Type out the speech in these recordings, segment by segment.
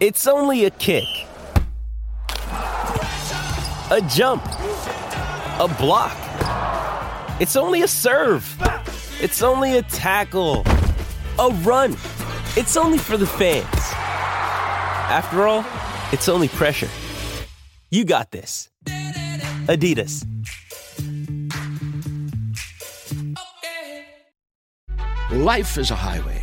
It's only a kick, a jump, a block. It's only a serve. It's only a tackle, a run. It's only for the fans. After all, it's only pressure. You got this. Adidas. Life is a highway,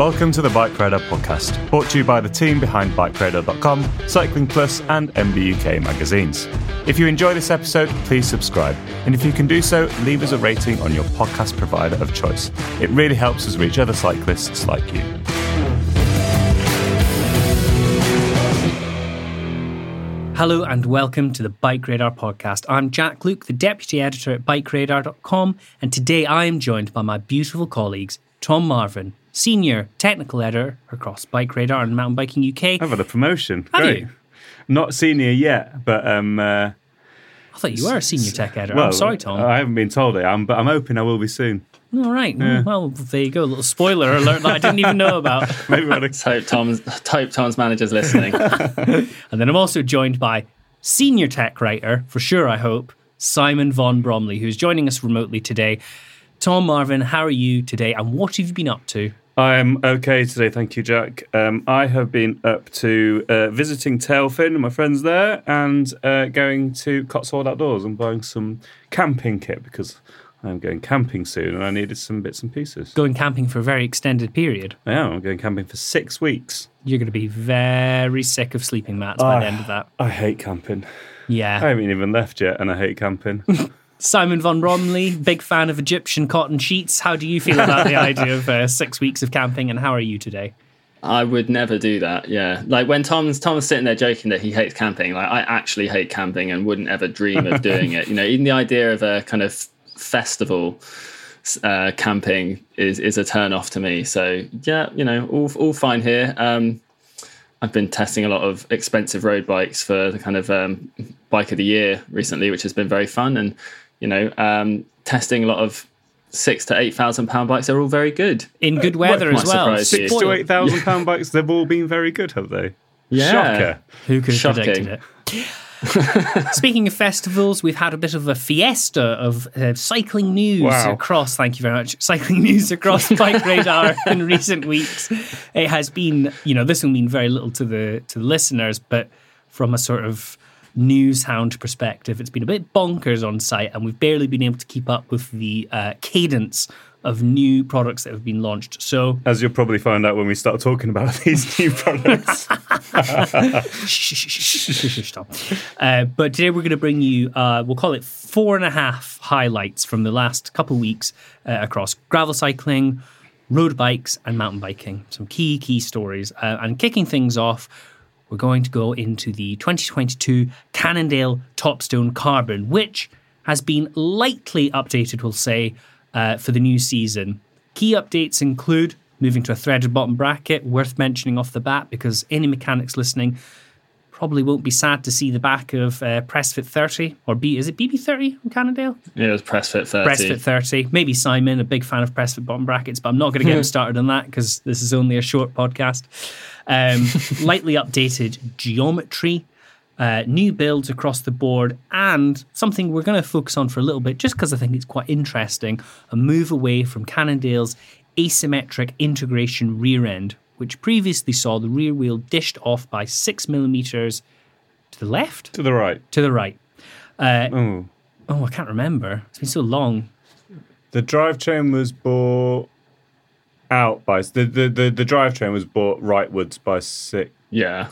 Welcome to the Bike Radar podcast, brought to you by the team behind BikeRadar.com, Cycling Plus, and MBUK magazines. If you enjoy this episode, please subscribe. And if you can do so, leave us a rating on your podcast provider of choice. It really helps us reach other cyclists like you. Hello and welcome to the Bike Radar podcast. I'm Jack Luke, the deputy editor at BikeRadar.com, and today I am joined by my beautiful colleagues Tom Marvin, senior technical editor across Bike Radar and Mountain Biking UK. I've had a promotion. Have Great. you? Not senior yet, but um, uh, I thought you were a senior tech editor. well, I'm sorry, Tom. I haven't been told I am, but I'm hoping I will be soon. All right. Well, there you go. A little spoiler alert that I didn't even know about. Maybe when I Let's hope Tom's hope Tom's manager's listening. And then I'm also joined by senior tech writer, for sure, I hope, Simon Von Bromley, who's joining us remotely today. Tom Marvin, how are you today and what have you been up to? I am okay today, thank you, Jack. Um, I have been up to uh, visiting Tailfin and my friends there, and uh, going to Cotswold Outdoors and buying some camping kit because I'm going camping soon, and I needed some bits and pieces. Going camping for a very extended period. I am. I'm going camping for six weeks. You're going to be very sick of sleeping mats by the end of that. I hate camping. Yeah. I haven't even left yet, and I hate camping. Simon Von Bromley, big fan of Egyptian cotton sheets. How do you feel about the idea of uh, six weeks of camping and how are you today? I would never do that. Yeah, like when Tom's Tom's sitting there joking that he hates camping. Like I actually hate camping and wouldn't ever dream of doing it. You know, even the idea of a kind of festival uh, camping is is a turn off to me. So yeah, you know, all all fine here. Um, I've been testing a lot of expensive road bikes for the kind of um, bike of the year recently, which has been very fun. And you know, um, testing a lot of six to eight thousand pound bikes. They're all very good. In good weather might as well. surprise you. Six to eight thousand pound bikes. They've all been very good, have they? Yeah. Shocker. Who could have Shocking. predicted it? Speaking of festivals, we've had a bit of a fiesta of uh, cycling news Wow. across. Thank you very much. Cycling news across Bike Radar in recent weeks. It has been, you know, this will mean very little to the to the listeners, but from a sort of news hound perspective, it's been a bit bonkers on site, and we've barely been able to keep up with the uh, cadence of new products that have been launched. So As you'll probably find out when we start talking about these new products. Uh, but today we're going to bring you, uh, we'll call it four and a half highlights from the last couple weeks uh, across gravel cycling, road bikes, and mountain biking. Some key, key stories. Uh, and kicking things off, we're going to go into the 2022 Cannondale Topstone Carbon, which has been lightly updated, we'll say, uh, for the new season. Key updates include moving to a threaded bottom bracket, worth mentioning off the bat because any mechanics listening probably won't be sad to see the back of uh, Pressfit 30 or B is it BB30 from Cannondale? Yeah, it was Pressfit 30. Pressfit 30. Maybe Simon, a big fan of Pressfit bottom brackets, but I'm not going to get him started on that because this is only a short podcast. Um, lightly updated geometry, uh, new builds across the board, and something we're going to focus on for a little bit, just because I think it's quite interesting a move away from Cannondale's asymmetric integration rear end, which previously saw the rear wheel dished off by six millimeters to the left, To the right. to the right. Uh, Oh. oh, I can't remember. It's been so long. The drivetrain was bought out by the the the, the drivetrain was bought rightwards by six, Yeah.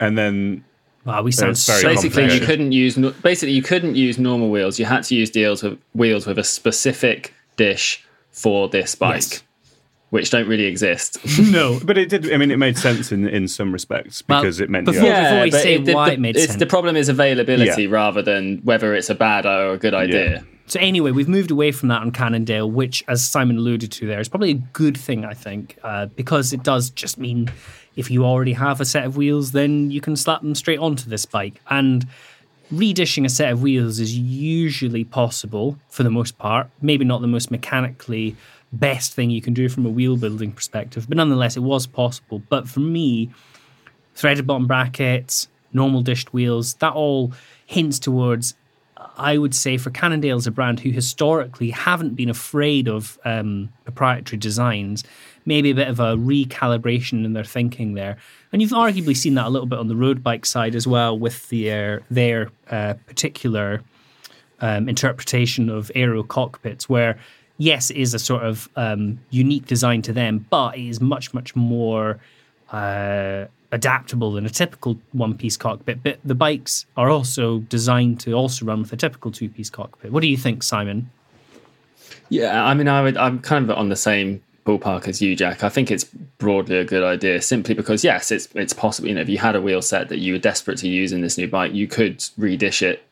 and then Wow, we sound so Basically, you couldn't use basically you couldn't use normal wheels. You had to use deals with wheels with a specific dish for this bike, Yes. which don't really exist. no. but it did. I mean, it made sense in in some respects Well, because it meant you before- had- before we but say the, why the, it made it's, sense. the problem is availability Yeah. rather than whether it's a bad or a good idea. So anyway, we've moved away from that on Cannondale, which, as Simon alluded to, there is probably a good thing, I think, uh, because it does just mean if you already have a set of wheels, then you can slap them straight onto this bike. And redishing a set of wheels is usually possible for the most part. Maybe not the most mechanically best thing you can do from a wheel building perspective, but nonetheless, it was possible. But for me, threaded bottom brackets, normal dished wheels, that all hints towards, I would say, for Cannondale as a brand who historically haven't been afraid of um, proprietary designs, maybe a bit of a recalibration in their thinking there. And you've arguably seen that a little bit on the road bike side as well with their, their uh, particular um, interpretation of aero cockpits, where yes, it is a sort of um, unique design to them, but it is much, much more uh, adaptable than a typical one piece cockpit. But the bikes are also designed to also run with a typical two piece cockpit. What do you think, Simon? Yeah, I mean, I would. I'm kind of on the same ballpark as you, Jack. I think it's broadly a good idea, simply because yes, it's it's possible. You know, if you had a wheel set that you were desperate to use in this new bike, you could redish it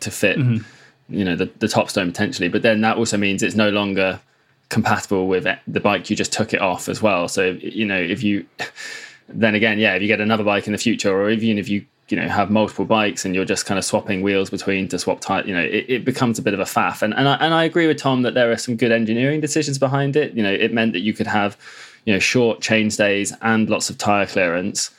to fit. Mm-hmm. You know, the the Topstone potentially, but then that also means it's no longer compatible with it- the bike you just took it off as well. So you know, if you then again, yeah, if you get another bike in the future, or even if you you know have multiple bikes and you're just kind of swapping wheels between to swap tire, you know, it, it becomes a bit of a faff. And and I, and I agree with Tom that there are some good engineering decisions behind it. You know, it meant that you could have you know short chain stays and lots of tire clearance.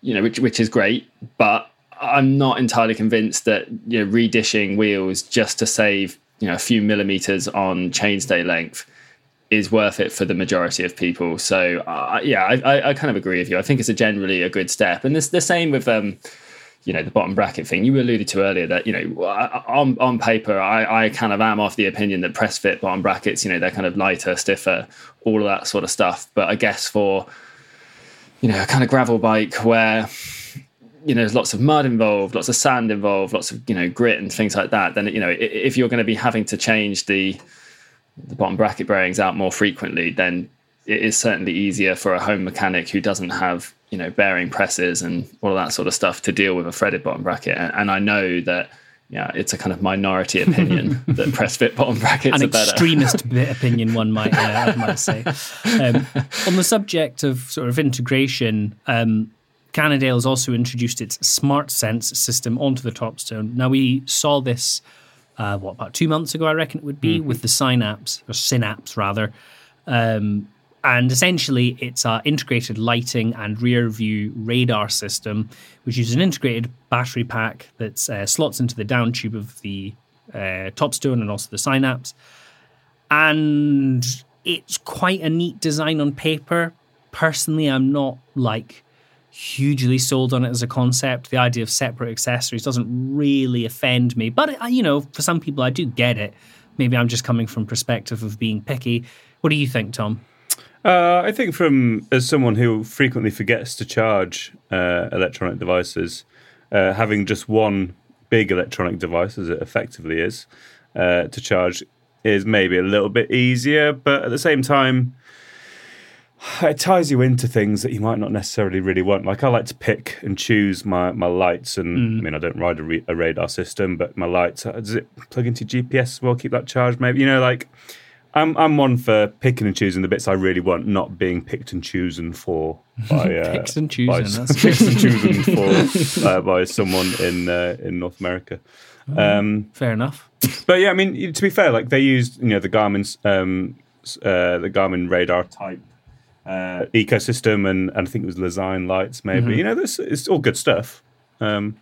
You know, which which is great, but I'm not entirely convinced that you know redishing wheels just to save you know a few millimeters on chainstay length is worth it for the majority of people. So uh, yeah, I, I, I kind of agree with you. I think it's a generally a good step, and this the same with um, you know the bottom bracket thing you alluded to earlier. That you know on on paper, I, I kind of am of the opinion that press fit bottom brackets, you know, they're kind of lighter, stiffer, all of that sort of stuff. But I guess for you know a kind of gravel bike where you know there's lots of mud involved lots of sand involved lots of you know grit and things like that then you know if you're going to be having to change the the bottom bracket bearings out more frequently then it is certainly easier for a home mechanic who doesn't have you know bearing presses and all of that sort of stuff to deal with a threaded bottom bracket and, and i know that yeah it's a kind of minority opinion that press fit bottom brackets An are better extremist bit opinion, one might, uh, might say. Um, on the subject of sort of integration, um, Cannondale has also introduced its Smart Sense system onto the Topstone. Now, we saw this, uh, what, about two months ago, I reckon it would be, with the Synapse, or Synapse rather. Um, and essentially, it's an integrated lighting and rear view radar system, which uses an integrated battery pack that uh, slots into the down tube of the uh, Topstone and also the Synapse. And it's quite a neat design on paper. Personally, I'm not like hugely sold on it as a concept. The idea of separate accessories doesn't really offend me, but you know, for some people, I do get it. Maybe I'm just coming from perspective of being picky. What do you think, Tom? Uh, I think from as someone who frequently forgets to charge uh, electronic devices, uh, having just one big electronic device, as it effectively is, uh, to charge is maybe a little bit easier, but at the same time, it ties you into things that you might not necessarily really want. Like I like to pick and choose my, my lights, and I mean I don't ride a, re- a radar system, but my lights uh, does it plug into GPS as well? Keep that charged, maybe. You know, like I'm I'm one for picking and choosing the bits I really want, not being picked and chosen for by uh, Picks and by choosing, s- that's picked and chosen for uh, by someone in uh, in North America. Um, Fair enough. but yeah, I mean, to be fair, like they used you know the Garmin's um, uh, the Garmin radar type uh, ecosystem, and, and I think it was Lezyne lights, maybe. Mm-hmm. You know, this it's all good stuff. Um,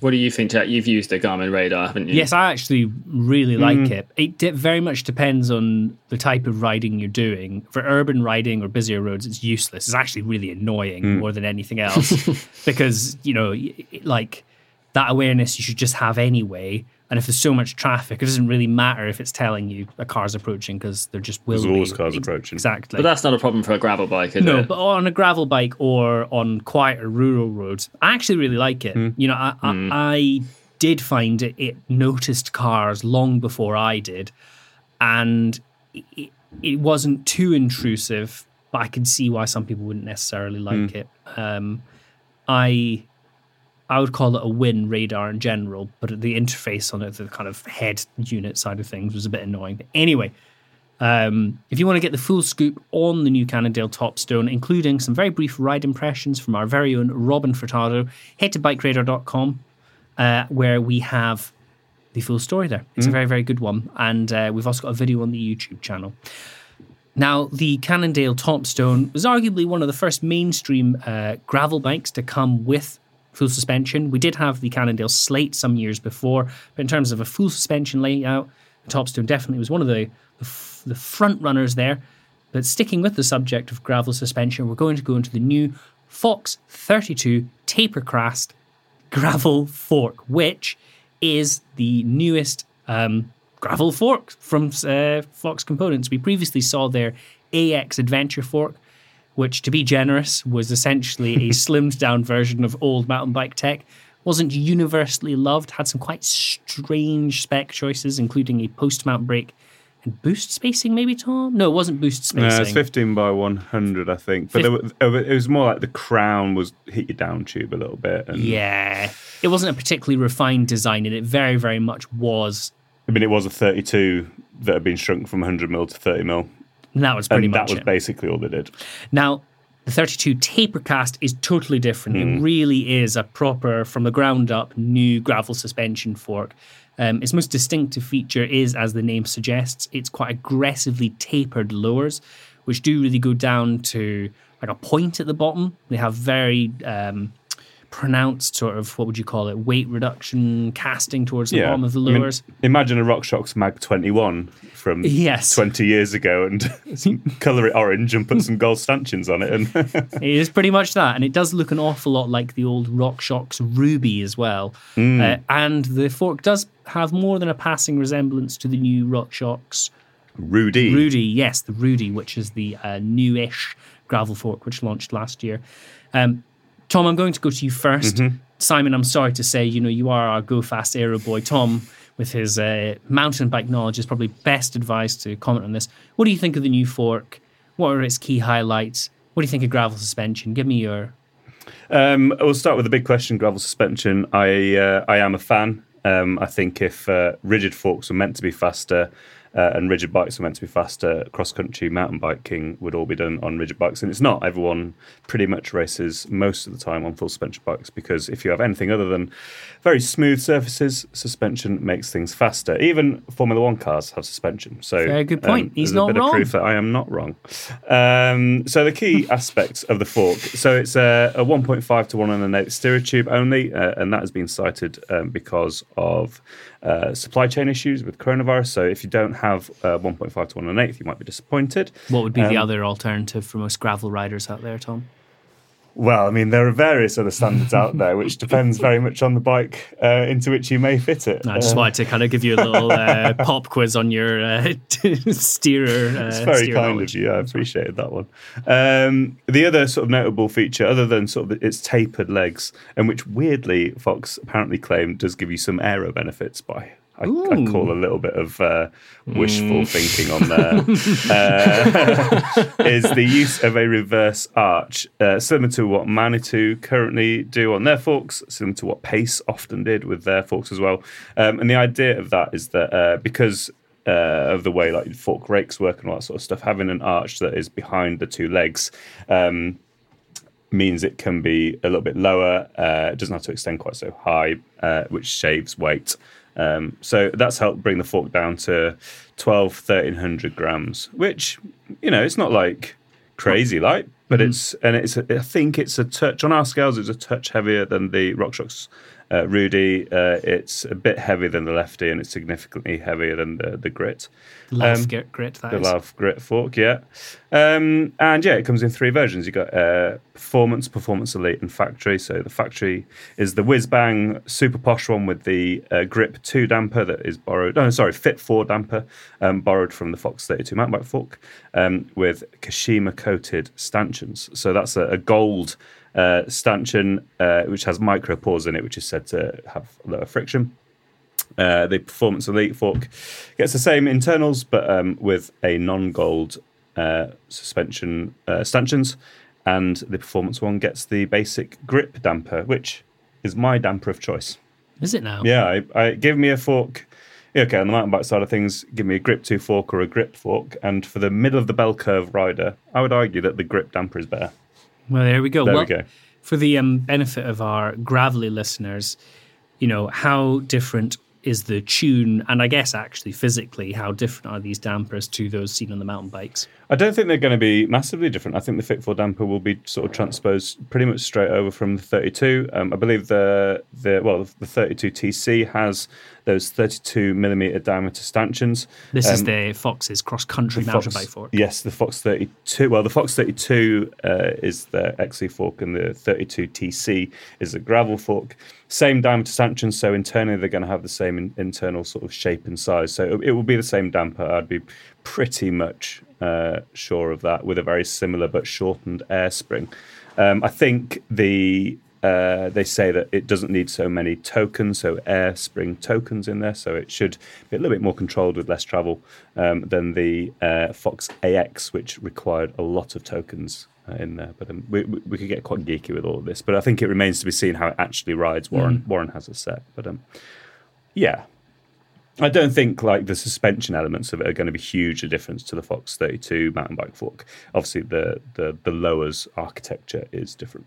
What do you think, Jack? You've used a Garmin radar, haven't you? Yes, I actually really like Mm. it. It de- very much depends on the type of riding you're doing. For urban riding or busier roads, it's useless. It's actually really annoying Mm. more than anything else because, you know, y- y- like that awareness you should just have anyway. And if there's so much traffic, it doesn't really matter if it's telling you a car's approaching because there just will There's be. always cars approaching. Exactly. But that's not a problem for a gravel bike, is No, it? but on a gravel bike or on quieter rural roads, I actually really like it. Hmm. You know, I, I, I did find it, it noticed cars long before I did, and it, it wasn't too intrusive. But I can see why some people wouldn't necessarily like Hmm. it. Um, I I would call it a win radar in general, but the interface on it, the kind of head unit side of things, was a bit annoying. But anyway, um, if you want to get the full scoop on the new Cannondale Topstone, including some very brief ride impressions from our very own Robin Furtado, head to bikeradar.com, uh, where we have the full story there. It's a very, very good one. And uh, we've also got a video on the YouTube channel. Now, the Cannondale Topstone was arguably one of the first mainstream uh, gravel bikes to come with full suspension. We did have the Cannondale Slate some years before, but in terms of a full suspension layout, Topstone definitely was one of the, the, f- the front runners there. But sticking with the subject of gravel suspension, we're going to go into the new Fox 32 Taper Cast gravel fork, which is the newest um, gravel fork from uh, Fox Components. We previously saw their AX Adventure fork, which, to be generous, was essentially a slimmed down version of old mountain bike tech. Wasn't universally loved, had some quite strange spec choices, including a post mount brake and boost spacing, maybe, Tom? No, it wasn't boost no, spacing. it's 15 by 100, I think. But were, it was more like the crown was hit your down tube a little bit. And, Yeah. It wasn't a particularly refined design, and it very, very much was. I mean, it was a 32 that had been shrunk from 100 mil to 30 mil. And that was pretty And that was it. basically all they did. Now, the 32 taper cast is totally different. Hmm. It really is a proper, from the ground up, new gravel suspension fork. Um, its most distinctive feature is, as the name suggests, it's quite aggressively tapered lowers, which do really go down to like a point at the bottom. They have very um, pronounced sort of what would you call it weight reduction casting towards the bottom of the I mean, imagine a RockShox Mag 21 from Yes. 20 years ago and colour it orange and put some gold stanchions on it. And It is pretty much that, and it does look an awful lot like the old RockShox Ruby as well. Uh, and the fork does have more than a passing resemblance to the new RockShox Rudy. Rudy. Yes, the Rudy, which is the uh, newish gravel fork which launched last year. Um, Tom, I'm going to go to you 1st Simon, I'm sorry to say, you know, you are our go fast aero boy. Tom, with his uh, mountain bike knowledge, is probably best advised to comment on this. What do you think of the new fork? What are its key highlights? What do you think of gravel suspension? Give me your Um, we'll start with the big question: gravel suspension. I uh, I am a fan. Um, I think if uh, rigid forks were meant to be faster uh, and rigid bikes were meant to be faster, cross country mountain biking would all be done on rigid bikes, and it's not. Everyone pretty much races most of the time on full suspension bikes because if you have anything other than very smooth surfaces, suspension makes things faster. Even Formula One cars have suspension. So Very good point. um, He's not a bit wrong. Of proof that I am not wrong. Um, so the key aspects of the fork. So it's a, a 1.5 to 1 and an 8 steerer tube only, uh, and that has been cited um, because of uh, supply chain issues with coronavirus. So if you don't have uh, 1.5 to 1 and 8, you might be disappointed. what would be the Um, other alternative for most gravel riders out there, Tom? Well, I mean, there are various other standards out there, which depends very much on the bike uh, into which you may fit it. I just Uh, wanted to kind of give you a little uh, pop quiz on your uh, steerer. Uh, It's very steer kind knowledge. of you. I appreciated that one. Um, the other sort of notable feature, other than sort of its tapered legs, and which weirdly Fox apparently claimed does give you some aero benefits by. I, I call a little bit of uh, wishful thinking on there. uh, is the use of a reverse arch, uh, similar to what Manitou currently do on their forks, similar to what Pace often did with their forks as well. Um, and the idea of that is that uh, because uh, of the way like fork rakes work and all that sort of stuff, having an arch that is behind the two legs um, means it can be a little bit lower. Uh, it doesn't have to extend quite so high, uh, which shaves weight. Um, so that's helped bring the fork down to 12, 1300 grams, which, you know, it's not like crazy light, but it's and it's a, I think it's a touch on our scales. It's a touch heavier than the RockShox uh, Rudy. Uh, it's a bit heavier than the lefty, and it's significantly heavier than the, the grit. Lauf Um, grit, grit that The is. Lauf Grit fork, yeah. Um, and yeah, it comes in three versions. You've got uh, Performance, Performance Elite, and Factory. So the Factory is the whiz bang, super posh one with the uh, Grip 2 damper that is borrowed, no, sorry, Fit 4 damper, um, borrowed from the Fox 32 mountain bike fork um, with Kashima coated stanchions. So that's a, a gold uh, stanchion uh, which has micro pores in it, which is said to have lower friction. Uh, the Performance Elite fork gets the same internals, but um, with a non-gold uh, suspension uh, stanchions, and the Performance one gets the basic grip damper, which is my damper of choice. Is it now? Yeah, I, I give me a fork. Okay, on the mountain bike side of things, give me a grip two fork or a grip fork, and for the middle of the bell curve rider, I would argue that the grip damper is better. Well, there we go. There well, we go. For the um, benefit of our gravelly listeners, you know, how different is the tune, and I guess actually physically, how different are these dampers to those seen on the mountain bikes? I don't think they're going to be massively different. I think the Fit 4 damper will be sort of transposed pretty much straight over from the 32. Um, I believe the the well the 32 TC has those 32 millimeter diameter stanchions. This is Um, the Fox's cross country mountain Fox- bike fork. Yes, the Fox 32. Well, the Fox 32 uh, is the XC fork, and the 32 TC is the gravel fork. Same diameter stanchions, so internally they're going to have the same in, internal sort of shape and size. So it, it will be the same damper. I'd be pretty much uh, sure of that, with a very similar but shortened air spring. Um, I think the uh, they say that it doesn't need so many tokens, so air spring tokens in there, so it should be a little bit more controlled with less travel um, than the uh, Fox AX, which required a lot of tokens uh, in there. But um, we, we we could get quite geeky with all of this. But I think it remains to be seen how it actually rides. Warren Warren has a set, but um, yeah. I don't think like the suspension elements of it are going to be huge a difference to the Fox 32 mountain bike fork. Obviously, the the the lowers architecture is different.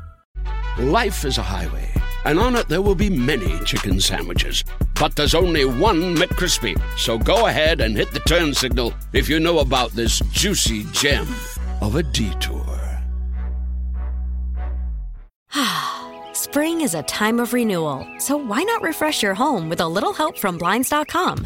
Life is a highway, and on it there will be many chicken sandwiches. But there's only one McCrispy. So go ahead and hit the turn signal if you know about this juicy gem of a detour. Spring is a time of renewal, so why not refresh your home with a little help from Blinds.com?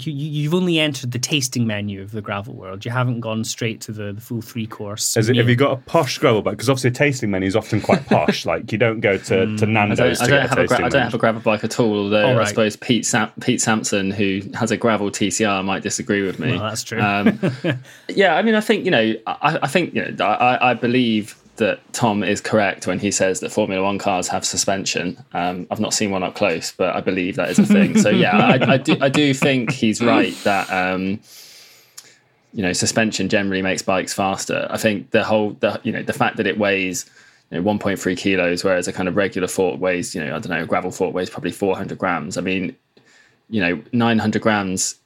you, you- you've only entered the tasting menu of the gravel world. You haven't gone straight to the, the full three course. It, have you got a posh gravel bike? Because obviously a tasting menu is often quite posh. like you don't go to, to I Nando's don't, I don't have a a gra- tasting I don't have a gravel bike at all. Although All I suppose Pete Sam- Pete Sampson, who has a gravel TCR, might disagree with me. Well, that's true. Um, yeah, I mean, I think you know, I, I think you know, I, I believe that Tom is correct when he says that Formula One cars have suspension. Um, I've not seen one up close, but I believe that is a thing. so yeah, I, I do I do think he's right that. Um, you know, suspension generally makes bikes faster. I think the whole, the you know, the fact that it weighs, you know, 1.3 kilos, whereas a kind of regular fork weighs, you know, I don't know, a gravel fork weighs probably 400 grams. I mean, you know, 900 grams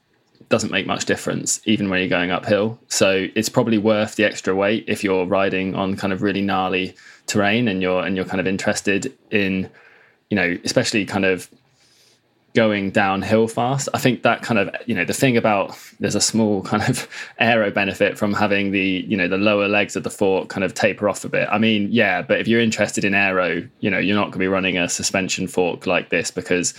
doesn't make much difference, even when you're going uphill. So it's probably worth the extra weight if you're riding on kind of really gnarly terrain and you're and you're kind of interested in, you know, especially kind of going downhill fast. I think that kind of you know the thing about there's a small kind of aero benefit from having the you know the lower legs of the fork kind of taper off a bit. I mean, yeah, but if you're interested in aero, you know, you're not going to be running a suspension fork like this because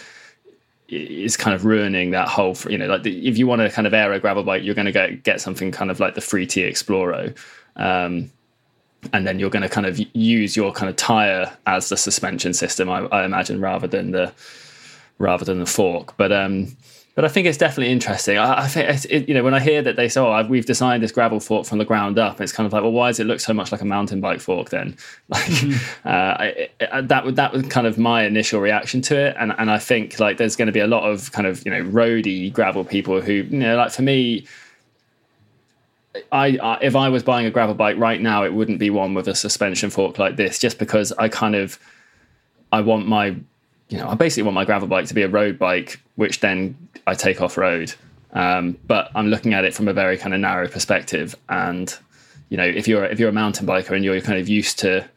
it's kind of ruining that whole you know like the, if you want to kind of aero gravel bike you're going to go get something kind of like the 3T Exploro um and then you're going to kind of use your kind of tire as the suspension system, I, I imagine, rather than the rather than the fork. But um, but I think it's definitely interesting. I, I think it, you know when I hear that they say, "Oh, I've, we've designed this gravel fork from the ground up," it's kind of like, well, why does it look so much like a mountain bike fork then? Like mm-hmm. uh, I, I, that would that was kind of my initial reaction to it, and and I think like there's going to be a lot of kind of you know roady gravel people who you know like for me. I, I if I was buying a gravel bike right now, it wouldn't be one with a suspension fork like this, just because I kind of I want my you know, I basically want my gravel bike to be a road bike, which then I take off road. Um, but I'm looking at it from a very kind of narrow perspective. And you know, if you're if you're a mountain biker and you're kind of used to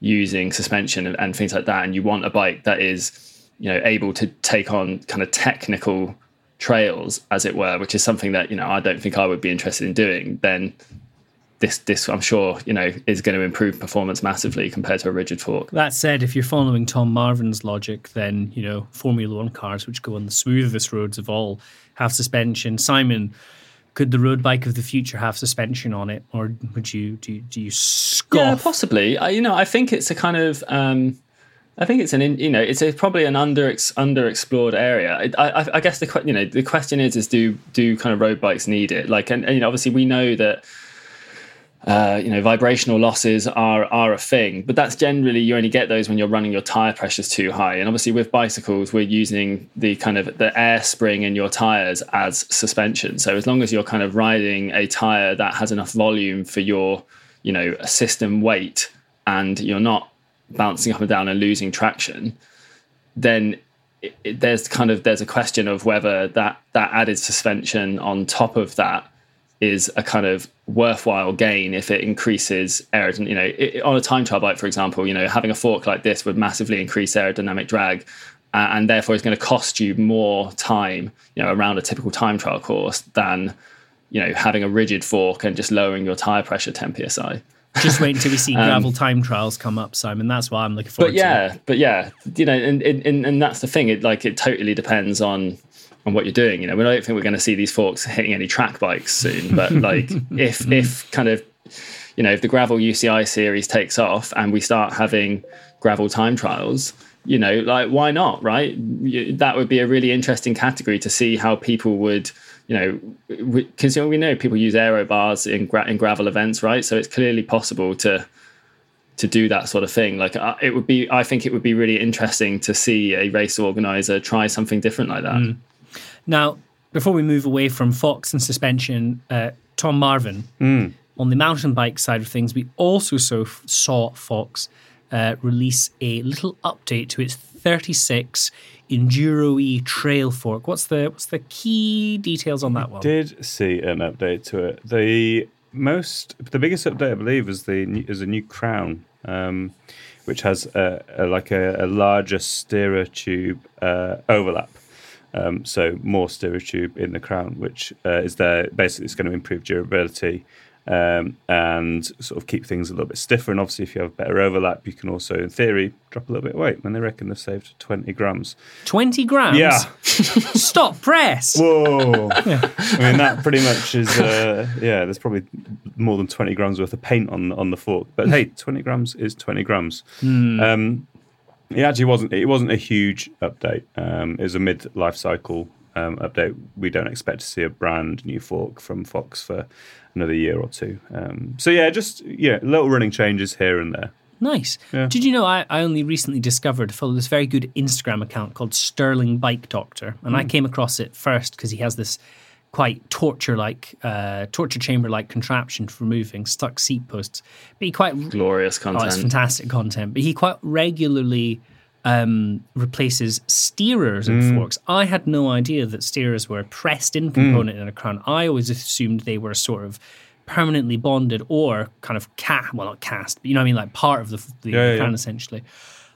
using suspension and, and things like that, and you want a bike that is you know able to take on kind of technical trails, as it were, which is something that you know I don't think I would be interested in doing, then this this I'm sure you know is going to improve performance massively compared to a rigid fork. That said, if you're following Tom Marvin's logic, then you know Formula One cars, which go on the smoothest roads of all, have suspension. Simon, could the road bike of the future have suspension on it, or would you do you, do you scoff? Yeah, possibly. I, you know, I think it's a kind of. Um, I think it's an you know it's a, probably an under underexplored area. I, I, I guess the you know the question is is do do kind of road bikes need it? Like and, and you know obviously we know that uh, you know, vibrational losses are are a thing, but that's generally you only get those when you're running your tire pressures too high. And obviously, with bicycles, we're using the kind of the air spring in your tires as suspension. So as long as you're kind of riding a tire that has enough volume for your, you know, system weight, and you're not bouncing up and down and losing traction, then it, it, there's kind of there's a question of whether that that added suspension on top of that is a kind of worthwhile gain if it increases aerodynamic. You know, it, on a time trial bike, for example, you know, having a fork like this would massively increase aerodynamic drag, uh, and therefore it's going to cost you more time, you know, around a typical time trial course than, you know, having a rigid fork and just lowering your tire pressure 10 psi. Just wait until we see gravel um, time trials come up, Simon. That's why I'm looking forward. But yeah, to. but yeah, you know, and, and and that's the thing. It like it totally depends on on what you're doing. You know, we don't think we're going to see these forks hitting any track bikes soon, but like if if kind of you know if the gravel UCI series takes off and we start having gravel time trials, you know, like why not, right? That would be a really interesting category to see how people would. You know, because we know people use aero bars in gra- in gravel events, right? So it's clearly possible to to do that sort of thing. Like uh, it would be, I think it would be really interesting to see a race organizer try something different like that. Mm. Now, before we move away from Fox and suspension, uh, Tom Marvin, mm. on the mountain bike side of things, we also saw, saw Fox uh, release a little update to its 36 Enduro E trail fork. What's the what's the key details on that one? Did see an update to it. The most, the biggest update I believe is the is a new crown, um, which has a, a, like a, a larger steerer tube uh, overlap. Um, so more steerage tube in the crown, which uh, is there. Basically, it's going to improve durability um, and sort of keep things a little bit stiffer. And obviously, if you have better overlap, you can also, in theory, drop a little bit of weight. And they reckon they've saved 20 grams. 20 grams? Yeah. Stop press. Whoa. yeah. I mean, that pretty much is, uh, yeah, there's probably more than 20 grams worth of paint on, on the fork. But hey, 20 grams is 20 grams. Mm. Um, it actually wasn't. It wasn't a huge update. Um, it was a mid life cycle um, update. We don't expect to see a brand new fork from Fox for another year or two. Um, so yeah, just yeah, little running changes here and there. Nice. Yeah. Did you know I, I only recently discovered follow this very good Instagram account called Sterling Bike Doctor, and mm. I hmm. came across it first because he has this quite torture like uh, torture chamber like contraption for removing stuck seat posts. But he quite glorious content. Oh, it's fantastic content. But he quite regularly um, replaces steerers and mm. forks. I had no idea that steerers were a pressed in component mm. in a crown. I always assumed they were sort of permanently bonded or kind of cast, well, not cast, but you know what I mean, like part of the, the yeah, crown yeah. essentially.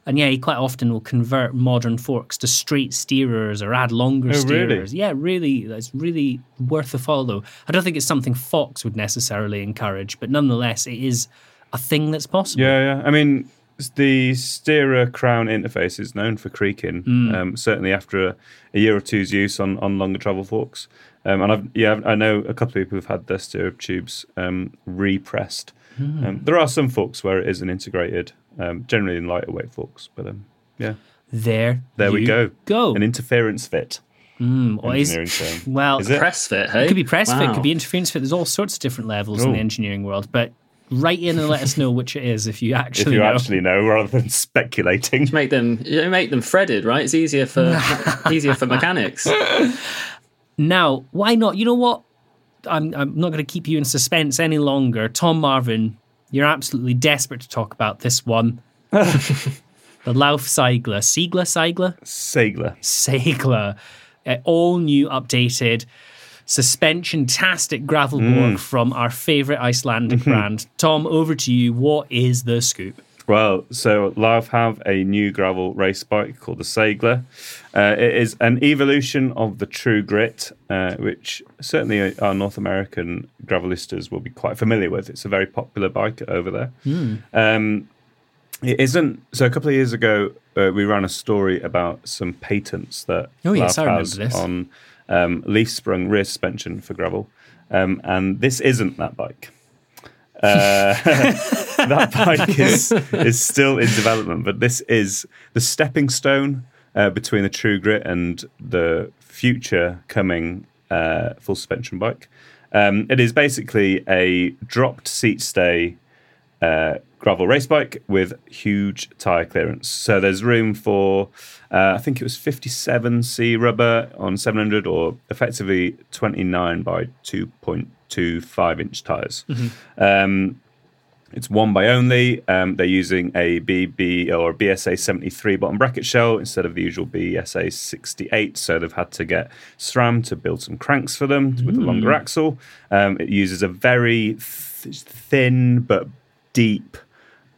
And yeah, he quite often will convert modern forks to straight steerers or add longer oh, steerers. Really? Yeah, really, it's really worth a follow. I don't think it's something Fox would necessarily encourage, but nonetheless, it is a thing that's possible. Yeah, yeah. I mean, the steerer crown interface is known for creaking. Mm. Um, certainly after a, a, year or two's use on, on longer travel forks. Um, and I've yeah I know a couple of people who've had their steerer tubes um, repressed Um, there are some forks where it isn't integrated, um, generally in lighter weight forks. But um, yeah, There, there we go. Go. An interference fit. Mm, what is- engineering term. well, Is it? Press fit, hey? It could be press fit, Wow. could be interference fit. There's all sorts of different levels in Oh. the engineering world. But write in and let us know which it is if you actually If you know. actually know, rather than speculating. Make them, you make them threaded, right? It's easier for easier for mechanics. Now, why not? You know what? I'm, I'm not going to keep you in suspense any longer. Tom Marvin, you're absolutely desperate to talk about this one. the Lauf Seigla. Siegler? Seigla? Sagler. Seigla. Uh, all new, updated, suspension-tastic gravel board from our favourite Icelandic brand. Tom, over to you. What is the scoop? Well, so Lauf have a new gravel race bike called the Sagler. Uh, it is an evolution of the True Grit, uh, which certainly our North American gravelistas will be quite familiar with. It's a very popular bike over there. Um, it isn't. So a couple of years ago, uh, we ran a story about some patents that Oh, yes, I remember this. on um, leaf sprung rear suspension for gravel, um, and this isn't that bike. Uh, that bike is is still in development, but this is the stepping stone uh, between the True Grit and the future coming uh, full suspension bike. Um, it is basically a dropped seat stay uh, gravel race bike with huge tire clearance. So there's room for, uh, I think it was 57C rubber on 700 or effectively 29 by 2.25 inch tires. Um, it's one by only. Um, they're using a BB or BSA 73 bottom bracket shell instead of the usual BSA 68. So they've had to get SRAM to build some cranks for them with a longer axle. Um, it uses a very th- thin but deep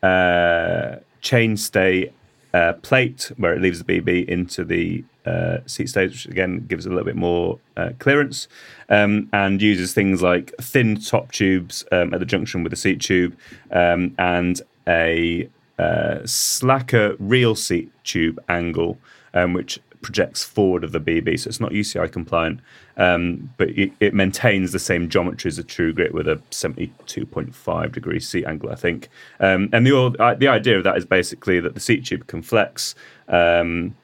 uh, chainstay uh, plate where it leaves the BB into the uh, seat stays, which again gives a little bit more uh, clearance, um, and uses things like thin top tubes um, at the junction with the seat tube um, and a uh, slacker real seat tube angle, um, which projects forward of the BB, so it's not UCI compliant, um, but it, it maintains the same geometry as a True Grit with a 72.5 degree seat angle, I think. Um, and the old, uh, the idea of that is basically that the seat tube can flex, um,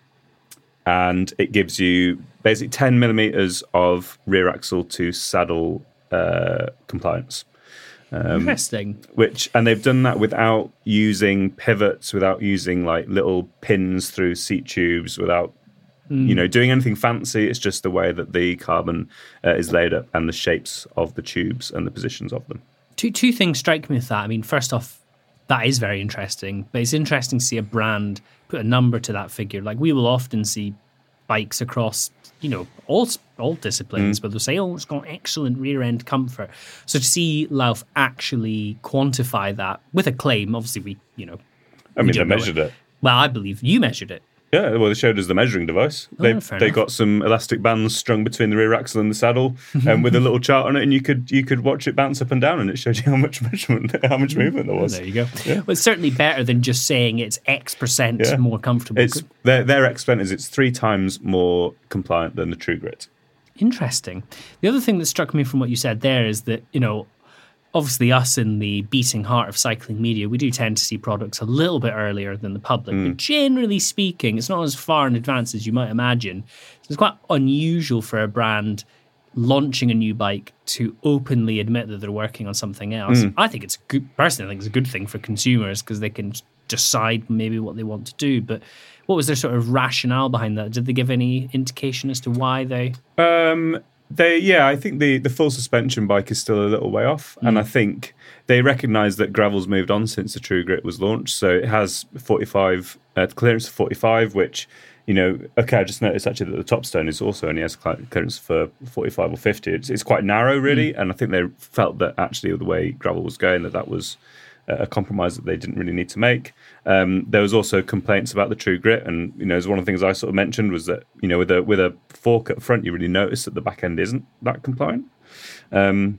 and it gives you basically 10 millimeters of rear axle to saddle uh, compliance Interesting. which and they've done that without using pivots without using like little pins through seat tubes without you know doing anything fancy it's just the way that the carbon uh, is laid up and the shapes of the tubes and the positions of them Two two things strike me with that. I mean, first off, that is very interesting, but it's interesting to see a brand put a number to that figure. Like we will often see bikes across, you know, all all disciplines, but they'll say, "Oh, it's got excellent rear end comfort." So to see Lauf actually quantify that with a claim, obviously we, you know, i mean they measured it. well, I believe you measured it. Yeah well they showed us the measuring device oh, they, Oh, fair they enough. got some elastic bands strung between the rear axle and the saddle and with a little chart on it and you could you could watch it bounce up and down and it showed you how much measurement how much mm-hmm. movement there was There you go. Well, it's certainly better than just saying it's X percent Yeah. more comfortable. it's their their extent is it's three times more compliant than the true grit Interesting. The other thing that struck me from what you said there is that, you know, obviously us in the beating heart of cycling media, we do tend to see products a little bit earlier than the public. But generally speaking, it's not as far in advance as you might imagine. So it's quite unusual for a brand launching a new bike to openly admit that they're working on something else. I think it's good personally I think it's a good thing for consumers because they can decide maybe what they want to do. But what was their sort of rationale behind that? Did they give any indication as to why they Um, they yeah, I think the the full suspension bike is still a little way off, and I think they recognise that gravel's moved on since the True Grit was launched. So it has 45 uh, clearance of 45, which you know, okay, I just noticed actually that the Topstone is also only has clearance for 45 or 50. It's, it's quite narrow, really, and I think they felt that actually the way gravel was going, that that was a compromise that they didn't really need to make. Um, there was also complaints about the True Grit, and you know, as one of the things I sort of mentioned was that you know, with a with a fork at front, you really notice that the back end isn't that compliant, um,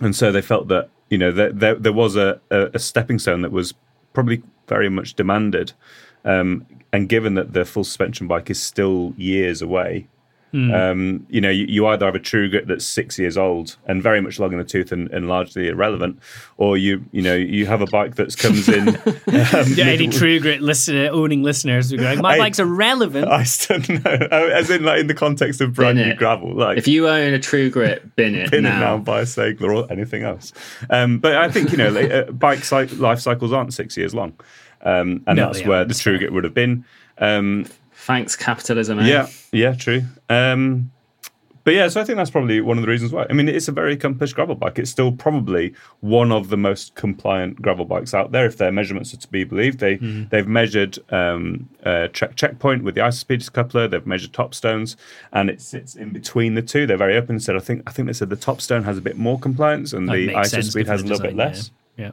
and so they felt that you know there there, there was a, a, a stepping stone that was probably very much demanded, um, and given that the full suspension bike is still years away. Um, you know, you, you either have a true grit that's six years old and very much long in the tooth and, and largely irrelevant, or you you know you have a bike that comes in. Um, Yeah, any True Grit listener, owning listeners who go, like, my I- bike's irrelevant. I still know, Oh, as in like in the context of brand Bin new it. gravel. Like If you own a True Grit, bin it pin it now. now, buy a Segler or anything else. Um, but I think you know, like, uh, bike cy- life cycles aren't six years long, um, and No, that's where aren't, the that's True. Grit would have been. Um, Thanks, capitalism. Eh? yeah, yeah, true. Um, but yeah, so I think that's probably one of the reasons why. I mean, it's a very accomplished gravel bike. It's still probably one of the most compliant gravel bikes out there, if their measurements are to be believed. They they've measured um, uh, check checkpoint with the Isospeed coupler. They've measured Topstones, and it sits in between the two. They're very open and said. I think I think they said the Topstone has a bit more compliance, and That the Isospeed has a little bit less. Yeah. yeah.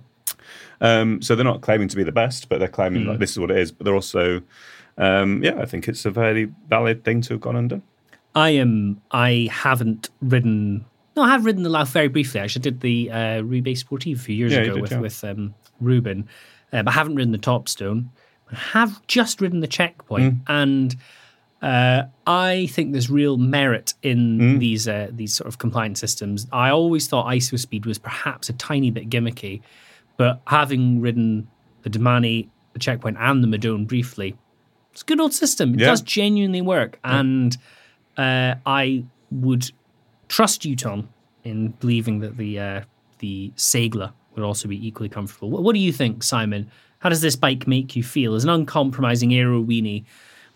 Um, so they're not claiming to be the best, but they're claiming Hmm. like this is what it is. But they're also, um, yeah, I think it's a very valid thing to have gone and done. I am. I haven't ridden. No, I have ridden the Lauf very briefly. Actually, I did the uh, Rebase Sportive a few years Yeah, ago did, with yeah. with um, Ruben, uh, but I haven't ridden the Topstone. I have just ridden the Checkpoint, Mm. and uh, I think there's real merit in Mm. these uh, these sort of compliance systems. I always thought ISO speed was perhaps a tiny bit gimmicky, but having ridden the Domane, the Checkpoint, and the Madone briefly, it's a good old system. It Yeah. does genuinely work, and uh, I would trust you, Tom, in believing that the uh, the Seigla would also be equally comfortable. What, what do you think, Simon? How does this bike make you feel as an uncompromising aero weenie?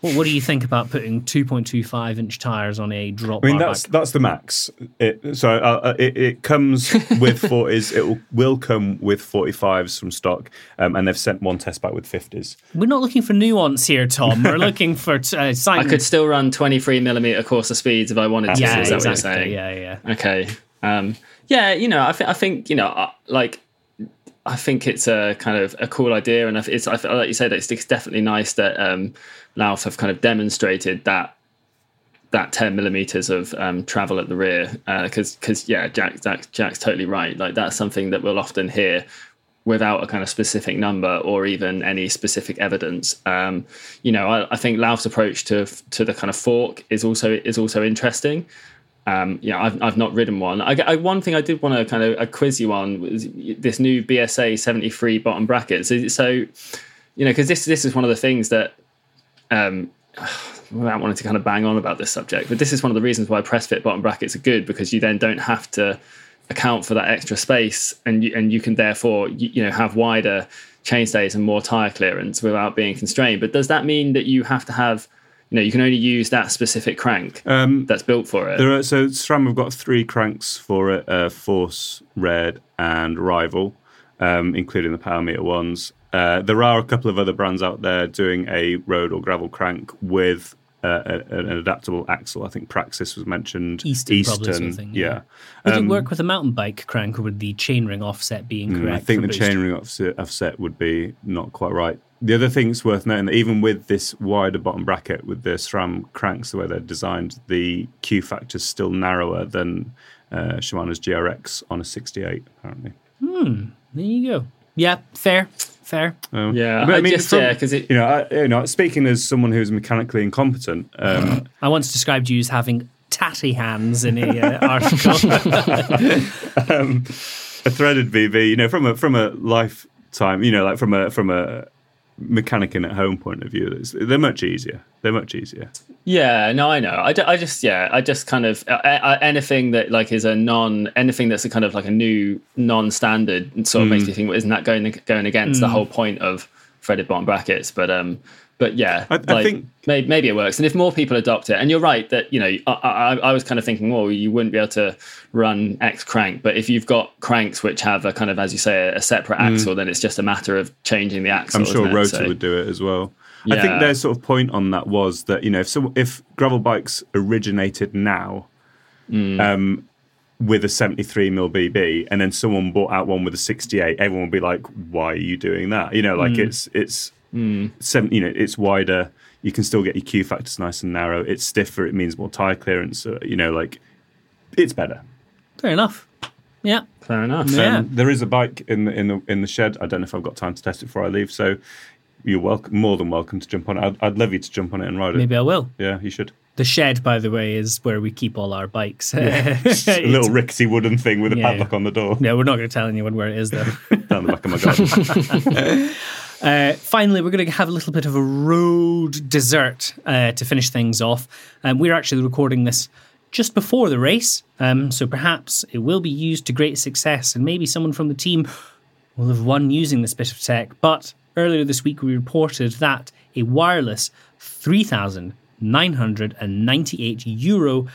What, what do you think about putting 2.25 inch tires on a drop I mean, that's bike? that's the max. It, so uh, uh, it, it comes with forties. It will, will come with forty fives from stock, um, and they've sent one test back with fifties. We're not looking for nuance here, Tom. We're looking for uh, I could still run 23 millimeter Corsa Speeds if I wanted to. yeah, is that what you're exactly. Yeah, yeah. Okay. Um, yeah, you know, I, th- I think you know, uh, like, I think it's a kind of a cool idea, and it's I th- like you said, it's, it's definitely nice that um, Lauf have kind of demonstrated that that 10 millimeters of um, travel at the rear, because because yeah, Jack, Jack Jack's totally right. Like that's something that we'll often hear without a kind of specific number or even any specific evidence. Um, you know, I, I think Lauf's approach to to the kind of fork is also is also interesting. Um, yeah, I've, I've not ridden one. I, I, one thing I did want to kind of uh, quiz you on was this new BSA 73 bottom bracket. So, so you know, because this this is one of the things that um, without wanting to kind of bang on about this subject, but this is one of the reasons why press fit bottom brackets are good because you then don't have to account for that extra space, and you, and you can therefore you, you know have wider chainstays and more tire clearance without being constrained. But does that mean that you have to have you know you can only use that specific crank that's built for it? There are, so SRAM have got three cranks for it: uh, Force, Red, and Rival, um, including the Power Meter ones. Uh, there are a couple of other brands out there doing a road or gravel crank with uh, a, an adaptable axle. I think Praxis was mentioned. Easton, probably sort of thing, yeah. Would Um, it work with a mountain bike crank, or would the chainring offset be Mm, incorrect? I think the boost? chainring offset, offset would be not quite right. The other thing that's worth noting that even with this wider bottom bracket with the SRAM cranks, the way they're designed, the Q factor is still narrower than uh, Shimano's GRX on a 68, apparently. Hmm. There you go. Yeah, fair, fair. Um, Yeah, but I just- yeah, 'cause it- you know, I, you know, speaking as someone who's mechanically incompetent, um, I once described you as having tatty hands in a uh, article. um, a threaded BB, you know, from a from a lifetime, you know, like from a from a mechanic and at home point of view, they're much easier. They're much easier. Yeah, no, I know. I, just, yeah, I just kind of uh, uh, anything that like is a non, anything that's a kind of like a new non-standard it sort of makes Mm. me think, well, isn't that going going against the Mm. whole point of threaded bottom brackets? But um, but yeah, I- I think- maybe, maybe it works. And if more people adopt it, and you're right that you know, I, I, I was kind of thinking, well, you wouldn't be able to run X crank, but if you've got cranks which have a kind of, as you say, a, a separate Mm. axle, then it's just a matter of changing the axle. I'm sure? Rotor So- would do it as well. I think Yeah. their sort of point on that was that you know if some, if gravel bikes originated now Mm. um, with a 73 mil BB and then someone bought out one with a 68, everyone would be like, "Why are you doing that?" You know, like Mm. it's it's Mm. seven, you know it's wider. You can still get your Q factors nice and narrow. It's stiffer. It means more tire clearance. Uh, you know, like it's better. fair enough. Yeah. Fair enough. Yeah. Um, there is a bike in the in the in the shed. I don't know if I've got time to test it before I leave. So you're welcome, more than welcome to jump on it. I'd, I'd love you to jump on it and ride it. Maybe I will. Yeah, you should. The shed, by the way, is where we keep all our bikes. Just a little rickety wooden thing with a Yeah, padlock yeah. on the door Yeah, we're not going to tell anyone where it is, though. down the back of my garden. Uh, finally, we're going to have a little bit of a road dessert uh, to finish things off. Um, we're actually recording this just before the race, um, so perhaps it will be used to great success, and maybe someone from the team will have won using this bit of tech. But earlier this week, we reported that a wireless 3,998 euro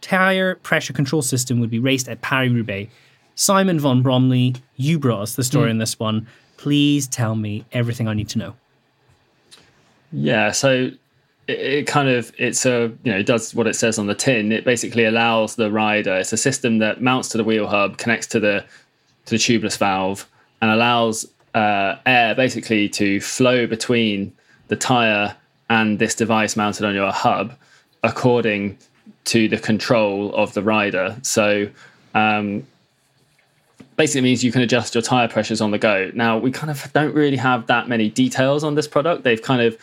tire pressure control system would be raced at Paris Roubaix. Simon von Bromley, you brought us the story Mm. in this one. Please tell me everything I need to know. Yeah, so it, it kind of it's a you know it does what it says on the tin. It basically allows the rider. It's a system that mounts to the wheel hub, connects to the to the tubeless valve, and allows uh, air basically to flow between the tire and this device mounted on your hub according to the control of the rider. So um, basically means you can adjust your tire pressures on the go. Now, we kind of don't really have that many details on this product. They've kind of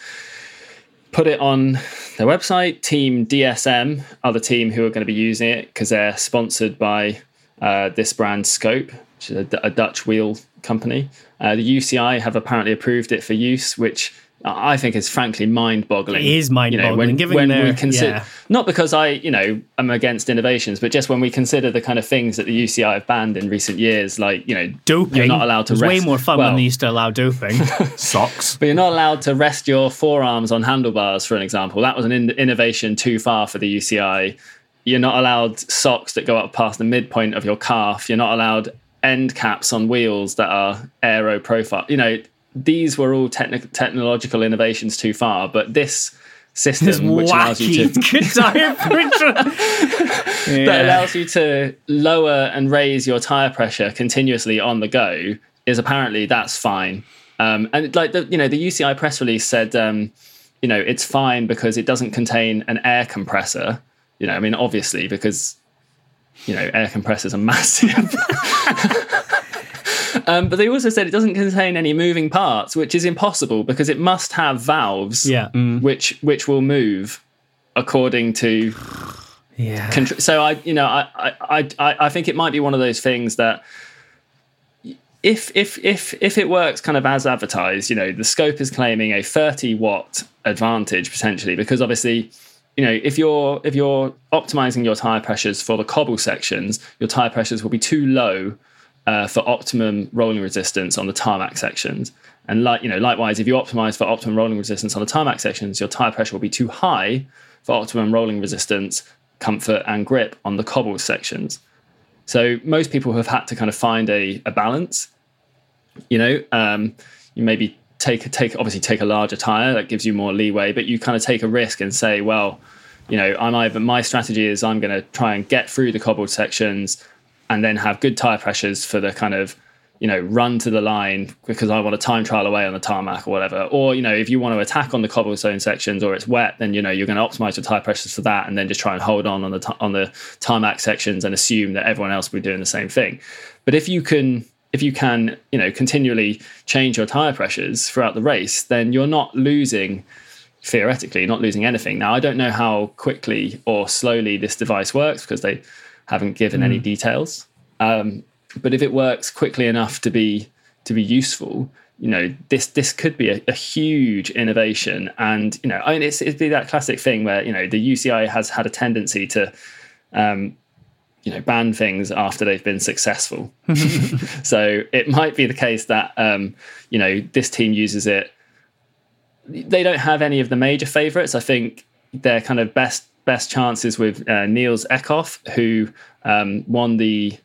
put it on their website. Team DSM are the team who are going to be using it because they're sponsored by uh, this brand Scope, which is a, Dutch wheel company. Uh, the UCI have apparently approved it for use, which I think is frankly mind-boggling. It is mind-boggling, when, given when their- we consider yeah. not because I, you know, am against innovations, but just when we consider the kind of things that the UCI have banned in recent years, like you know, Doping. You're not allowed to It was rest. way more fun well, when they used to allow doping. Socks. but you're not allowed to rest your forearms on handlebars, for an example. That was an in- innovation too far for the UCI. You're not allowed socks that go up past the midpoint of your calf. You're not allowed end caps on wheels that are aero profile. You know, these were all techni- technological innovations too far, but this system, this which allows you to tire pressure. that allows you to lower and raise your tire pressure continuously on the go is apparently that's fine. Um, and like the you know the UCI press release said, um, you know it's fine because it doesn't contain an air compressor. You know, I mean obviously because you know air compressors are massive. Um, but they also said it doesn't contain any moving parts, which is impossible because it must have valves, Yeah. which which will move according to Yeah. contr- so I, you know, I, I, I, I think it might be one of those things that if if if if it works kind of as advertised, you know, the scope is claiming a 30 watt advantage potentially because obviously, you know, if you're if you're optimizing your tire pressures for the cobble sections, your tire pressures will be too low uh, for optimum rolling resistance on the tarmac sections. And like you know, likewise, if you optimize for optimum rolling resistance on the tarmac sections, your tire pressure will be too high for optimum rolling resistance, comfort, and grip on the cobble sections. So most people have had to kind of find a, a balance. You know, um, you maybe take take obviously take a larger tire that gives you more leeway, but you kind of take a risk and say, well, you know, I'm either my strategy is I'm going to try and get through the cobbled sections and then have good tire pressures for the kind of you know run to the line because I want to time trial away on the tarmac or whatever. Or you know if you want to attack on the cobblestone sections or it's wet, then you know you're going to optimize your tire pressures for that and then just try and hold on on the ta- on the tarmac sections and assume that everyone else will be doing the same thing. But if you can if you can you know continually change your tire pressures throughout the race, then you're not losing theoretically not losing anything. Now, I don't know how quickly or slowly this device works because they haven't given any details. Um, but if it works quickly enough to be to be useful, you know, this this could be a, a huge innovation. And you know, I mean, it's it'd be that classic thing where you know the UCI has had a tendency to. Um, you know, ban things after they've been successful. so it might be the case that um, you know this team uses it they don't have any of the major favorites. I think their kind of best best chances with uh, Nils Eekhoff, who um, won the,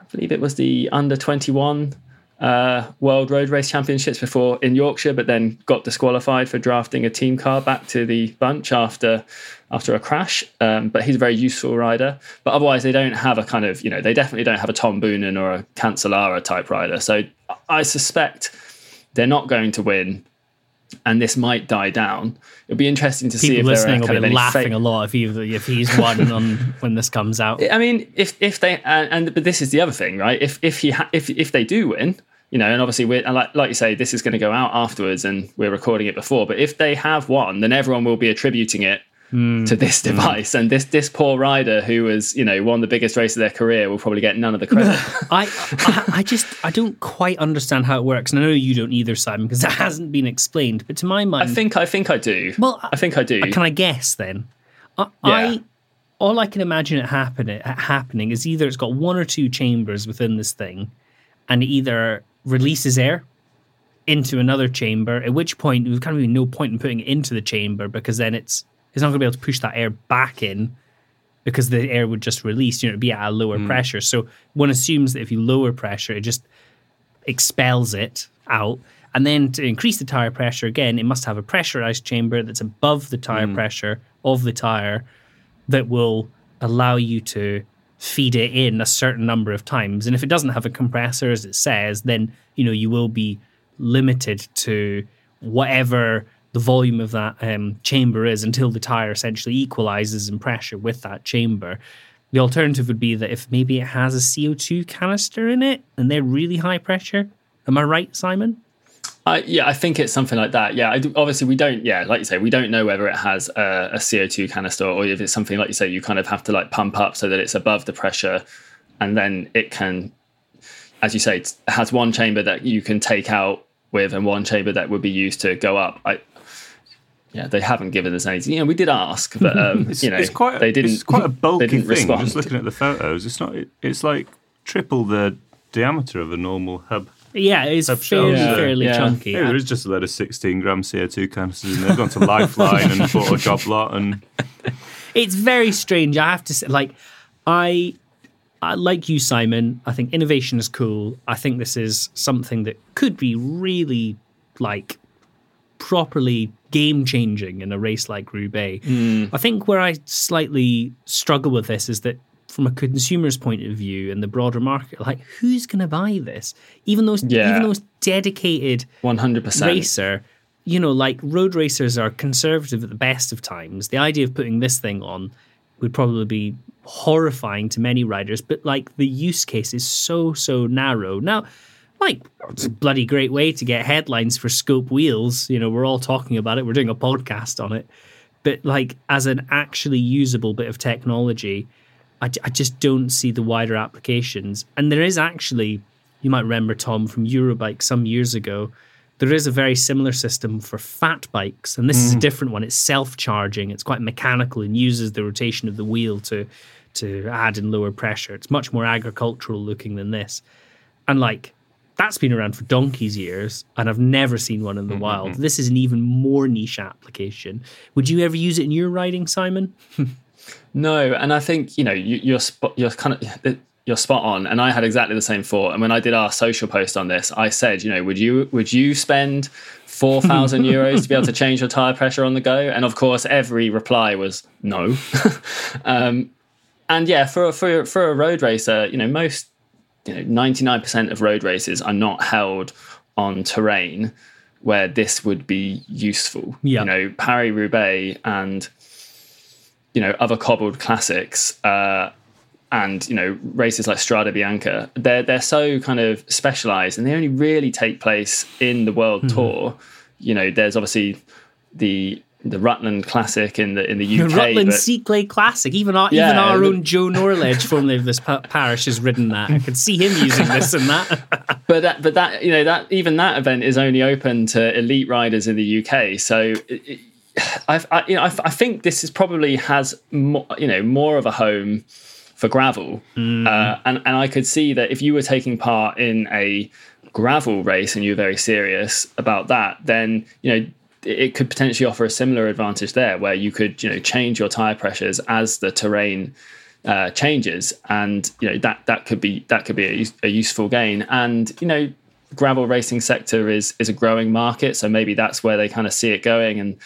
I believe it was the under twenty one uh, World Road Race Championships before in Yorkshire, but then got disqualified for drafting a team car back to the bunch after after a crash. Um, but he's a very useful rider. But otherwise, they don't have a kind of you know they definitely don't have a Tom Boonen or a Cancellara type rider. So I suspect they're not going to win and this might die down. It'll be interesting to see People if there listening are will be laughing fa- a lot if he if he's won on when this comes out. I mean, if if they and, and but this is the other thing, right? If if he ha- if if they do win, you know, and obviously we're and like like you say, this is going to go out afterwards, and we're recording it before. But if they have won, then everyone will be attributing it Hmm. to this hmm. device, and this this poor rider who was you know won the biggest race of their career will probably get none of the credit. I, I I just I don't quite understand how it works, and I know you don't either, Simon, because it hasn't been explained. But to my mind, I think I think I do. Well, I think I do. Uh, can I guess then? I, Yeah. I all I can imagine it happening happening is either it's got one or two chambers within this thing, and it either releases air into another chamber, at which point there's kind of no point in putting it into the chamber because then it's it's not going to be able to push that air back in because the air would just release, you know, it'd be at a lower hmm. pressure. So one assumes that if you lower pressure, it just expels it out. And then to increase the tire pressure again, it must have a pressurized chamber that's above the tire hmm. pressure of the tire that will allow you to feed it in a certain number of times. And if it doesn't have a compressor, as it says, then you know you will be limited to whatever the volume of that um, chamber is until the tire essentially equalizes in pressure with that chamber. The alternative would be that if maybe it has a CO2 canister in it and they're really high pressure. Am I right, Simon? I, yeah, I think it's something like that. Yeah, I obviously we don't. Yeah, like you say, we don't know whether it has a, a CO two canister or if it's something like you say, you kind of have to like pump up so that it's above the pressure, and then it can, as you say, has one chamber that you can take out with and one chamber that would be used to go up. I, yeah, they haven't given us anything. You know, we did ask, but um, you know, it's quite. they didn't. It's quite a bulky they didn't thing. respond. Just looking at the photos, it's not. It's like triple the diameter of a normal hub. Yeah, it's Hub fairly, yeah. fairly Yeah. chunky. Yeah, there is just a load of 16 gram CO2 canisters in there. They've gone to Lifeline and Photoshop lot, and it's very strange. I have to say, like, I, I like you, Simon. I think innovation is cool. I think this is something that could be really like properly game changing in a race like Roubaix. Hmm. I think where I slightly struggle with this is that from a consumer's point of view and the broader market, like who's going to buy this? Even those, Yeah. even those dedicated One hundred percent. racer, you know, like road racers are conservative at the best of times. The idea of putting this thing on would probably be horrifying to many riders, but like the use case is so, so narrow. Now, like, it's a bloody great way to get headlines for scope wheels. You know, we're all talking about it, we're doing a podcast on it. But like, as an actually usable bit of technology, I, I just don't see the wider applications. And there is actually, you might remember Tom from Eurobike some years ago. There is a very similar system for fat bikes, and this is a mm. different one. It's self-charging. It's quite mechanical and uses the rotation of the wheel to to add in lower pressure. It's much more agricultural looking than this, and like that's been around for donkey's years, and I've never seen one in the mm-hmm, wild. Mm-hmm. This is an even more niche application. Would you ever use it in your riding, Simon? No, and I think you know you, you're spot, you're kind of uh, you're spot on, and I had exactly the same thought. And when I did our social post on this, I said, you know, would you would you spend four thousand euros to be able to change your tire pressure on the go? And of course, every reply was no. um, and yeah, for a- for a- for a road racer, you know, most you know ninety nine percent of road races are not held on terrain where this would be useful. Yeah. You know, Paris Roubaix and you know other cobbled classics uh, and you know races like Strade Bianche they're they're so kind of specialized and they only really take place in the world Mm-hmm. tour you know there's obviously the the Rutland Classic in the in the UK. The Rutland but Sea Clay Classic. Even our, Yeah, even our the- own Joe Norledge, formerly of this pa- parish, has ridden that. I could see him using this and that. but that but that you know that even that event is only open to elite riders in the UK so it, I've, I you know I, I think this is probably has more you know more of a home for gravel uh, and and I could see that if you were taking part in a gravel race and you're very serious about that then you know it could potentially offer a similar advantage there where you could you know change your tire pressures as the terrain uh, changes, and you know that that could be that could be a, a useful gain. And you know, gravel racing sector is is a growing market, so maybe that's where they kind of see it going. And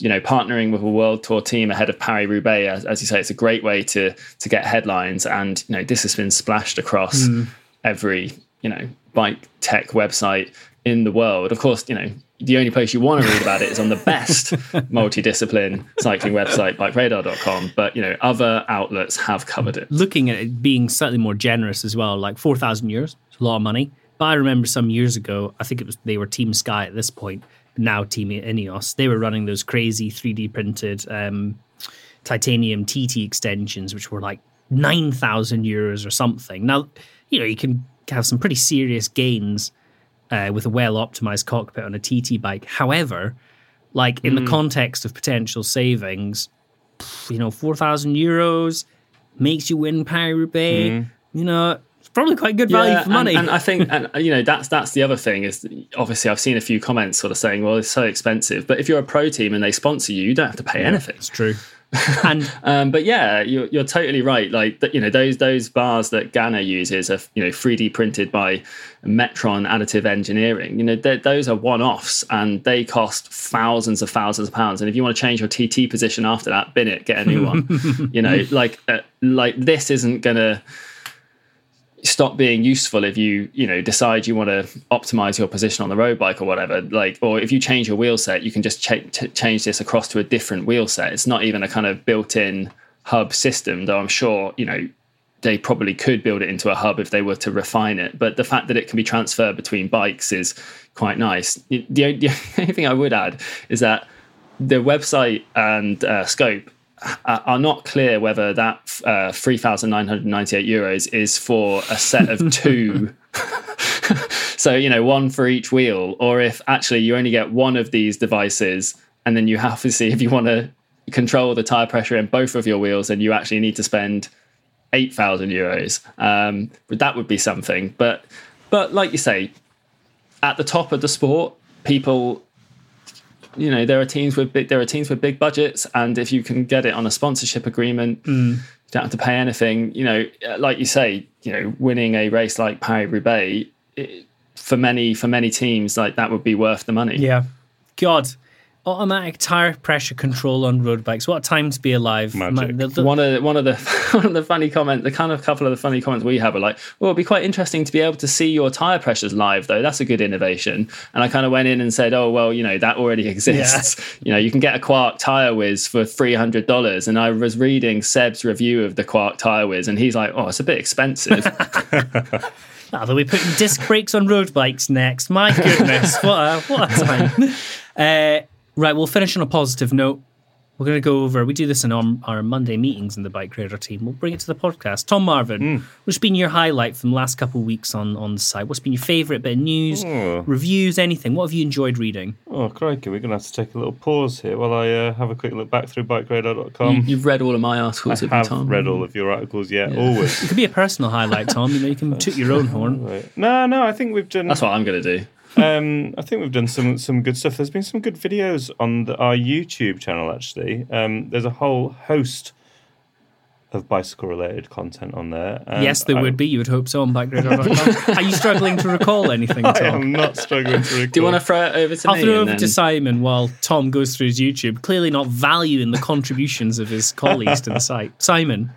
you know, partnering with a world tour team ahead of Paris Roubaix, as, as you say, it's a great way to to get headlines. And you know, this has been splashed across every you know bike tech website in the world. Of course, you know. The only place you want to read about it is on the best multidiscipline cycling website, bikeradar.com. But you know, other outlets have covered it. Looking at it being slightly more generous as well, like 4,000 euros, it's a lot of money. But I remember some years ago, I think it was they were Team Sky at this point, now Team Ineos. They were running those crazy 3D printed um, titanium TT extensions, which were like 9,000 euros or something. Now, you know, you can have some pretty serious gains uh, with a well optimized cockpit on a TT bike. However, like in the context of potential savings, you know, 4,000 euros makes you win Paris Roubaix. You know, it's probably quite good value for money. And, and I think, and you know, that's that's the other thing is obviously I've seen a few comments sort of saying, well, it's so expensive. But if you're a pro team and they sponsor you, you don't have to pay anything. it's true. and Um, but yeah, you're, you're totally right. Like you know, those those bars that Ganna uses are you know 3D printed by Metron Additive Engineering. You know, those are one-offs and they cost thousands of thousands of pounds. And if you want to change your TT position after that, bin it, get a new one. you know, like uh, like this isn't gonna stop being useful if you you know decide you want to optimize your position on the road bike or whatever like or if you change your wheel set you can just t- change this across to a different wheel set. It's not even a kind of built-in hub system though i'm sure you know they probably could build it into a hub if they were to refine it. But the fact that it can be transferred between bikes is quite nice. The, the only thing i would add is that the website and uh, scope uh, are not clear whether that uh, 3,998 euros is for a set of two. so, you know, one for each wheel, or if actually you only get one of these devices and then you have to see if you want to control the tire pressure in both of your wheels and you actually need to spend 8,000 euros. Um, but that would be something. But, but like you say, at the top of the sport, people you know there are teams with big there are teams with big budgets and if you can get it on a sponsorship agreement mm. you don't have to pay anything you know like you say you know winning a race like Paris Roubaix for many for many teams like that would be worth the money. Yeah, God, automatic tire pressure control on road bikes. What a time to be alive! Magic. Man, the- the- one of the, one of the one of the funny comments, the kind of couple of the funny comments we have are like, "Well, it'd be quite interesting to be able to see your tire pressures live, though. That's a good innovation." And I kind of went in and said, "Oh, well, you know, that already exists. You know, you can get a Quarq TyreWiz for three hundred dollars." And I was reading Seb's review of the Quarq TyreWiz, and he's like, "Oh, it's a bit expensive." Ah, they'll be putting disc brakes on road bikes next. My goodness, what a what a time! Uh, right, we'll finish on a positive note. We're going to go over. We do this in our, our Monday meetings in the bike radar team. We'll bring it to the podcast. Tom Marvin, what's been your highlight from the last couple of weeks on on the site? What's been your favourite bit of news, reviews, anything? What have you enjoyed reading? Oh, crikey, we're going to have to take a little pause here while I uh, have a quick look back through bikeradar.com. you, you've read all of my I articles, have you, have Tom? read all of your articles, yeah, always. It could be a personal highlight, Tom. You know, you can toot your own horn. Right. No, no, I think we've done. That's what I'm going to do. Um, I think we've done some some good stuff. There's been some good videos on the, our YouTube channel. Actually, um, there's a whole host of bicycle related content on there. and yes, there I- would be. You would hope so on bikeradar.com. Are you struggling to recall anything, I am not struggling to recall. Do you want to throw it over to I'll me? throw it over then- to Simon while Tom goes through his YouTube, clearly not valuing the contributions of his colleagues to the site. Simon,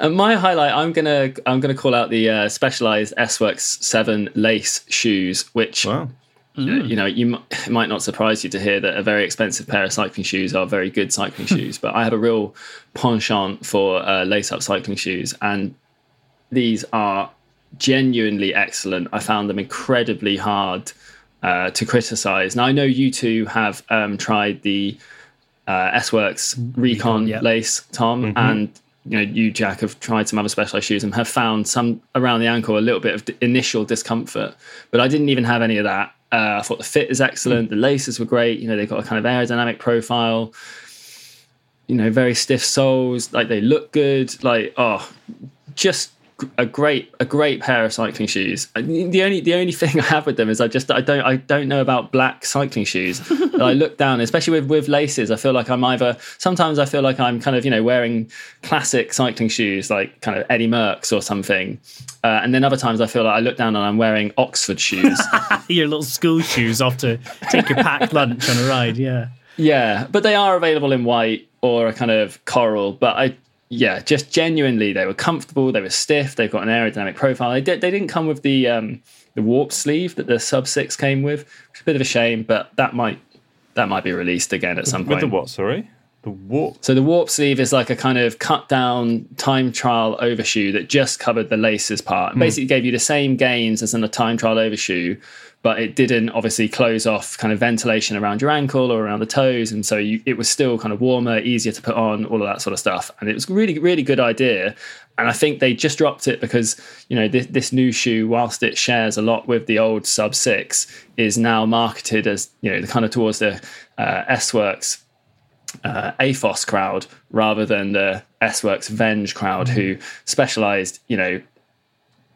Uh, my highlight, I'm gonna I'm gonna call out the uh, Specialized S Works Seven lace shoes, which Wow. Uh, you know you it might not surprise you to hear that a very expensive pair of cycling shoes are very good cycling shoes. But I have a real penchant for uh, lace up cycling shoes, and these are genuinely excellent. I found them incredibly hard uh, to criticize. Now I know you two have um, tried the uh, S Works Recon yeah. lace, Tom, and you know you Jack have tried some other specialized shoes and have found some around the ankle a little bit of d- initial discomfort. But I didn't even have any of that. Uh, I thought the fit is excellent. The laces were great. You know they've got a kind of aerodynamic profile. You know, very stiff soles. Like they look good. Like oh, just a great a great pair of cycling shoes. The only the only thing I have with them is I just I don't I don't know about black cycling shoes. I look down, especially with with laces. I feel like I'm either sometimes I feel like I'm kind of you know wearing classic cycling shoes like kind of Eddie Merckx or something, uh, and then other times I feel like I look down and I'm wearing Oxford shoes. your little school shoes off to take your packed lunch on a ride. Yeah. Yeah, but they are available in white or a kind of coral. But I, yeah, just genuinely, they were comfortable. They were stiff. They've got an aerodynamic profile. They did. They didn't come with the um, the warp sleeve that the Sub Six came with, which is a bit of a shame. But that might that might be released again at some With point. the what, sorry? The warp. So the warp sleeve is like a kind of cut down time trial overshoe that just covered the laces part. Hmm. Basically gave you the same gains as in a time trial overshoe, but it didn't obviously close off kind of ventilation around your ankle or around the toes. And so you, it was still kind of warmer, easier to put on, all of that sort of stuff. And it was really, really good idea. And I think they just dropped it because, you know, this, this new shoe, whilst it shares a lot with the old Sub 6, is now marketed as, you know, the kind of towards the uh, S Works uh, Aethos crowd rather than the S Works Venge crowd who specialized, you know,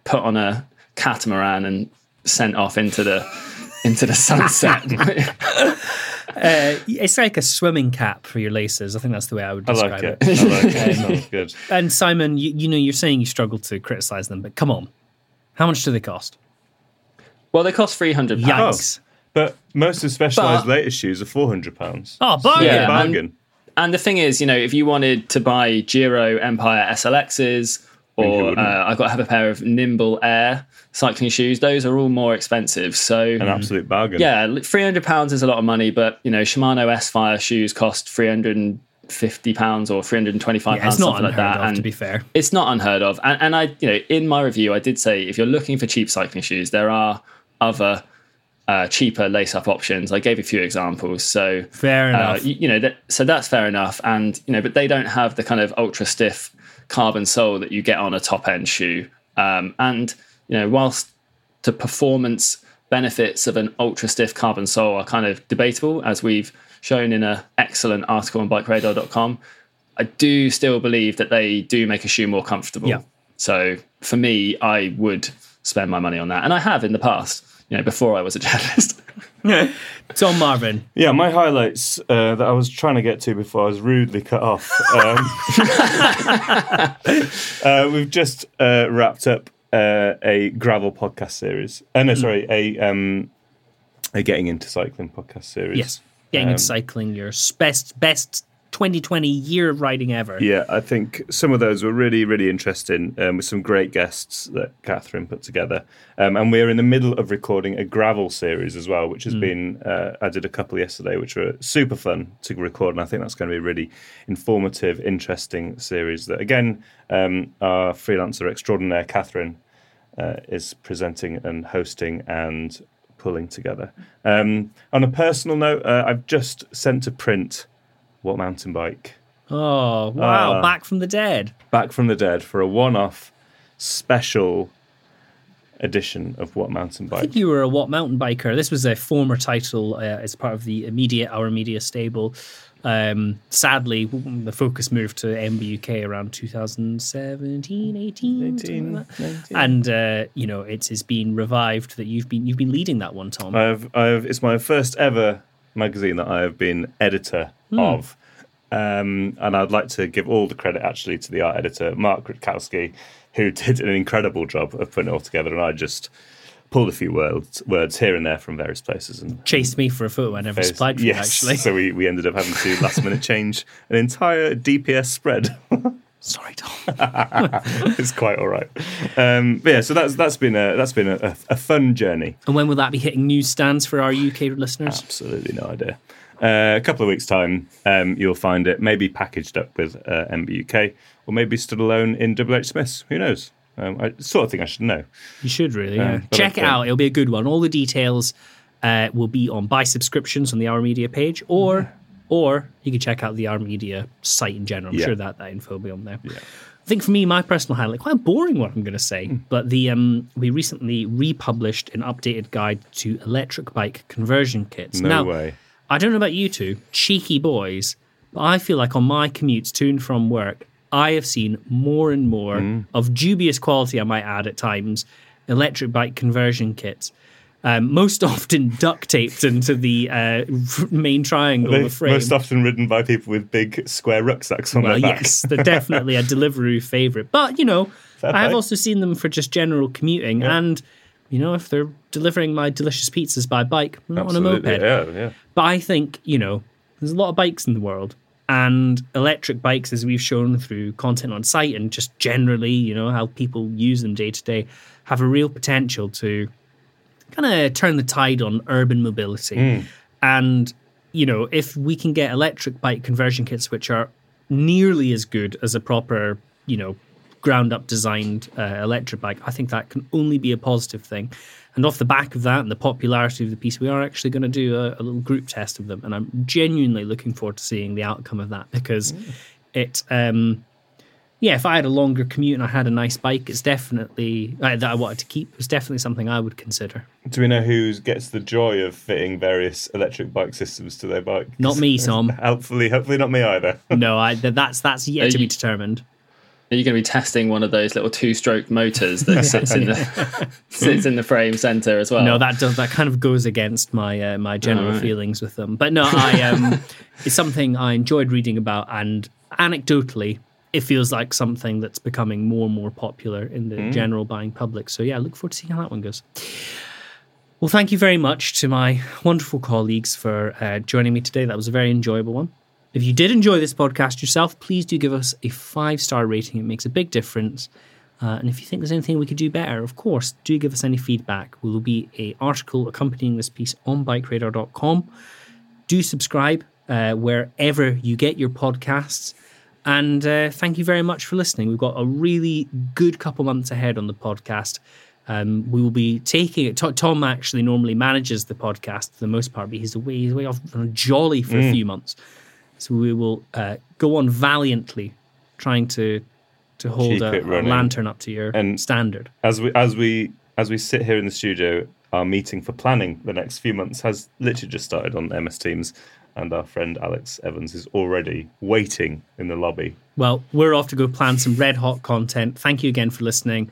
put on a catamaran and sent off into the into the sunset. Uh, it's like a swimming cap for your laces. I think that's the way I would I describe like it. it. I like it. Sounds good. And Simon, you, you know, you're saying you struggle to criticize them, but come on, how much do they cost? well, they cost three hundred pounds. Yikes! But most of Specialized But- latest shoes are four hundred pounds. Oh, bargain! Yeah, bargain. And the thing is, you know, if you wanted to buy Giro Empire SLXs, or wouldn't? uh, I've got to have a pair of Nimbl Air cycling shoes, those are all more expensive. So An absolute bargain. yeah, three hundred pounds is a lot of money, but you know, Shimano S-Phyre shoes cost three hundred and fifty pounds or three hundred and twenty-five pounds, it's not something like unheard that. of, and to be fair. it's not unheard of. And, and I, you know, in my review, I did say if you're looking for cheap cycling shoes, there are other uh, cheaper lace-up options. I gave a few examples. So Fair uh, enough. you, you know, so that's fair enough. And you know, but they don't have the kind of ultra stiff carbon sole that you get on a top-end shoe. Um, and you know, whilst the performance benefits of an ultra stiff carbon sole are kind of debatable, as we've shown in an excellent article on bikeradar.com. I do still believe that they do make a shoe more comfortable. Yeah. So for me, I would spend my money on that, and I have in the past. You know, before I was a journalist. Tom Marvin. Yeah, my highlights uh, that I was trying to get to before I was rudely cut off. Um, uh, we've just uh, wrapped up uh, a gravel podcast series. Uh, no, sorry, a um, a getting into cycling podcast series. Yes, getting Um, into cycling, your best best 2020 year of writing ever. Yeah, I think some of those were really, really interesting um, with some great guests that Catherine put together. Um, and we're in the middle of recording a gravel series as well, which has been, uh, I did a couple yesterday, which were super fun to record. And I think that's going to be a really informative, interesting series that, again, um, our freelancer extraordinaire, Catherine, uh, is presenting and hosting and pulling together. Um, on a personal note, uh, I've just sent to print What Mountain Bike Oh wow! Ah. Back from the dead. Back from the Dead for a one-off special edition of What Mountain Bike. I think you were a what mountain biker. This was a former title uh, as part of the immediate our media stable. Um, sadly, the focus moved to MBUK around 2017, 18, something like that. and uh, you know it is been revived. That you've been you've been leading that one, Tom. I've, I've, it's my first ever magazine that I have been editor Hmm. of. Um, and I'd like to give all the credit actually to the art editor, Mark Rutkowski, who did an incredible job of putting it all together. And I just pulled a few words, words here and there from various places and Chased me for a photo I never supplied for yes. actually. So we, we ended up having to last minute change an entire DPS spread. Sorry, Tom. it's quite all right. Um, but yeah, so that's that's been a that's been a, a, fun journey. and when will that be hitting newsstands for our UK listeners? Absolutely no idea. Uh, a couple of weeks' time, um, you'll find it maybe packaged up with uh, MBUK or maybe stood alone in WH Smiths. Who knows? Um, I sort of think I should know. You should really, yeah. Um, Check it out. It'll be a good one. All the details uh, will be on buy subscriptions on the Our Media page, or or you can check out the Our Media site in general. I'm Yeah. sure that that info will be on there. I think for me, my personal highlight, quite boring what I'm going to say, Hmm. but the um, we recently republished an updated guide to electric bike conversion kits. No now, way. I don't know about you two, cheeky boys, but I feel like on my commutes to and from work, I have seen more and more Hmm. of dubious quality, I might add at times, electric bike conversion kits. Um, most often duct taped into the uh, main triangle of the frame. most often ridden by people with big square rucksacks on well, their back. yes, they're definitely a delivery favourite. But, you know, Fair I have play. also seen them for just general commuting. And, you know, if they're delivering my delicious pizzas by bike, not on a moped. Yeah, yeah. But I think, you know, there's a lot of bikes in the world. And electric bikes, as we've shown through content on site and just generally, you know, how people use them day to day, have a real potential to kind of turn the tide on urban mobility. And, you know, if we can get electric bike conversion kits which are nearly as good as a proper, you know, ground up designed uh, electric bike, I think that can only be a positive thing. And off the back of that and the popularity of the piece, we are actually going to do a, a little group test of them. And I'm genuinely looking forward to seeing the outcome of that because it, um, yeah, if I had a longer commute and I had a nice bike, it's definitely uh, that I wanted to keep. It's definitely something I would consider. Do we know who gets the joy of fitting various electric bike systems to their bike? Not me, Tom. hopefully, hopefully not me either. no, I that's that's yet Are to be determined. Are you going to be testing one of those little two-stroke motors that sits in the sits in the frame center as well? No, that does that kind of goes against my uh, my general Alright. feelings with them. But no, I um, it's something I enjoyed reading about, and anecdotally, it feels like something that's becoming more and more popular in the Mm. general buying public. So yeah, I look forward to seeing how that one goes. Well, thank you very much to my wonderful colleagues for uh, joining me today. That was a very enjoyable one. If you did enjoy this podcast yourself, please do give us a five star rating. It makes a big difference. Uh, and if you think there's anything we could do better, of course, do give us any feedback. There will be a article accompanying this piece on bikeradar.com. Do subscribe uh, wherever you get your podcasts. And uh, thank you very much for listening. We've got a really good couple months ahead on the podcast. Um, we will be taking it. Tom actually normally manages the podcast for the most part, but he's away. He's away off on a jolly for a Mm. few months. So we will uh, go on valiantly, trying to to hold a, a lantern up to your And- standard. As we as we as we sit here in the studio, our meeting for planning the next few months has literally just started on MS Teams, and our friend Alex Evans is already waiting in the lobby. Well, we're off to go plan some red hot content. Thank you again for listening.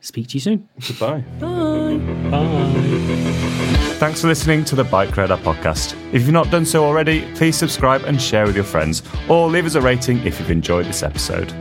Speak to you soon. Goodbye. Bye. Bye. Thanks for listening to the Bike Radar podcast. If you've not done so already, please subscribe and share with your friends, or leave us a rating if you've enjoyed this episode.